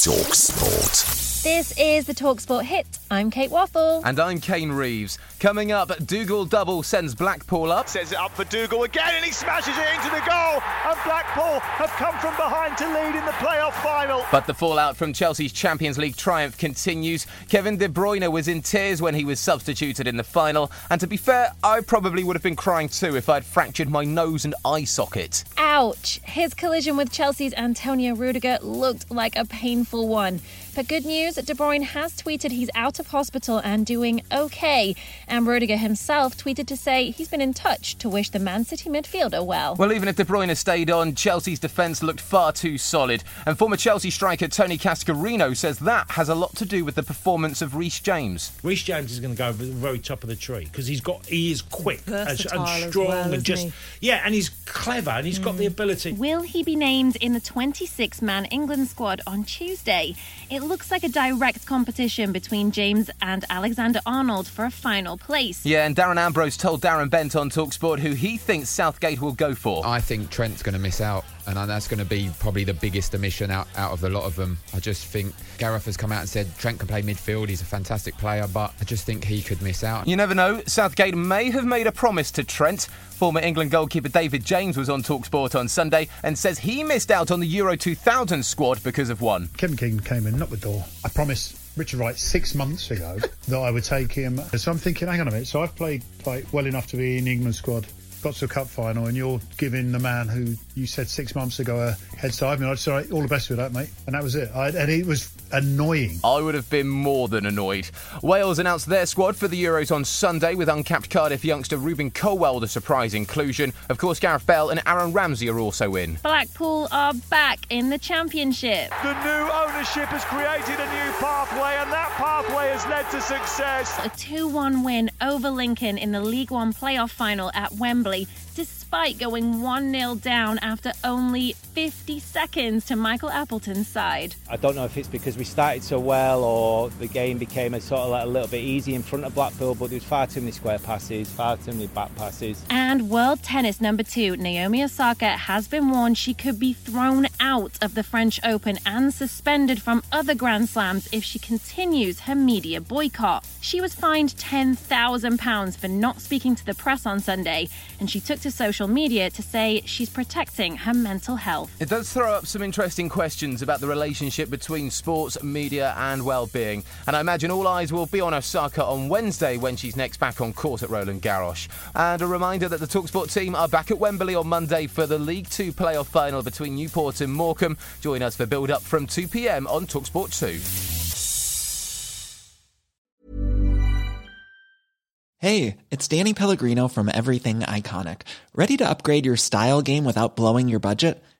Jokesbrot. This is the Talksport hit. I'm Kate Waffle. And I'm Kane Reeves. Coming up, Dougall double sends Blackpool up. Sends it up for Dougall again, and he smashes it into the goal. And Blackpool have come from behind to lead in the playoff final. But the fallout from Chelsea's Champions League triumph continues. Kevin De Bruyne was in tears when he was substituted in the final. And to be fair, I probably would have been crying too if I'd fractured my nose and eye socket. Ouch. His collision with Chelsea's Antonio Rudiger looked like a painful one. But good news, De Bruyne has tweeted he's out of hospital and doing okay. And Rudiger himself tweeted to say he's been in touch to wish the Man City midfielder well. Well, even if De Bruyne stayed on, Chelsea's defence looked far too solid. And former Chelsea striker Tony Cascarino says that has a lot to do with the performance of Reece James. Reece James is going to go over the very top of the tree because he's got he is quick and, Versatile and as strong well, and just he? yeah, and he's clever and he's got the mm. ability. Will he be named in the 26 man England squad on Tuesday? It looks like a direct competition between James and Alexander Arnold for a final place. Yeah, and Darren Ambrose told Darren Bent on Talksport who he thinks Southgate will go for. I think Trent's going to miss out, and that's going to be probably the biggest omission out, out of the lot of them. I just think Gareth has come out and said Trent can play midfield. He's a fantastic player, but I just think he could miss out. You never know. Southgate may have made a promise to Trent. Former England goalkeeper David James was on Talksport on Sunday and says he missed out on the Euro 2000 squad because of one. Kevin Keegan came in, knocked the door. I promised Richard Wright six months ago that I would take him. So I'm thinking, hang on a minute. So I've played like well enough to be in the England squad, got to cup final, and you're giving the man who you said six months ago a head start. I mean, I just all right, all the best with that, mate. And that was it. I, and it was annoying. I would have been more than annoyed. Wales announced their squad for the Euros on Sunday with uncapped Cardiff youngster Rubin Colwill the surprise inclusion. Of course, Gareth Bell and Aaron Ramsey are also in. Blackpool are back in the championship. The new ownership has created a new pathway, and that pathway has led to success. A 2 1 win over Lincoln in the League One playoff final at Wembley, despite going 1 0 down after only 50 seconds to Michael Appleton's side. I don't know if it's because we started so well or the game became a sort of like a little bit easy in front of Blackpool, but there was far too many square passes, far too many back passes. And world tennis number two, Naomi Osaka, has been warned she could be thrown out of the French Open and suspended from other Grand Slams if she continues her media boycott. She was fined £10,000 for not speaking to the press on Sunday, and she took to social media to say she's protecting her mental health. It does throw up some interesting questions about the relationship between sports, media, and well-being. And I imagine all eyes will be on Osaka on Wednesday when she's next back on court at Roland Garros. And a reminder that the Talksport team are back at Wembley on Monday for the League Two playoff final between Newport and Morecambe. Join us for build-up from 2 p.m. on Talksport 2. Hey, it's Danny Pellegrino from Everything Iconic. Ready to upgrade your style game without blowing your budget?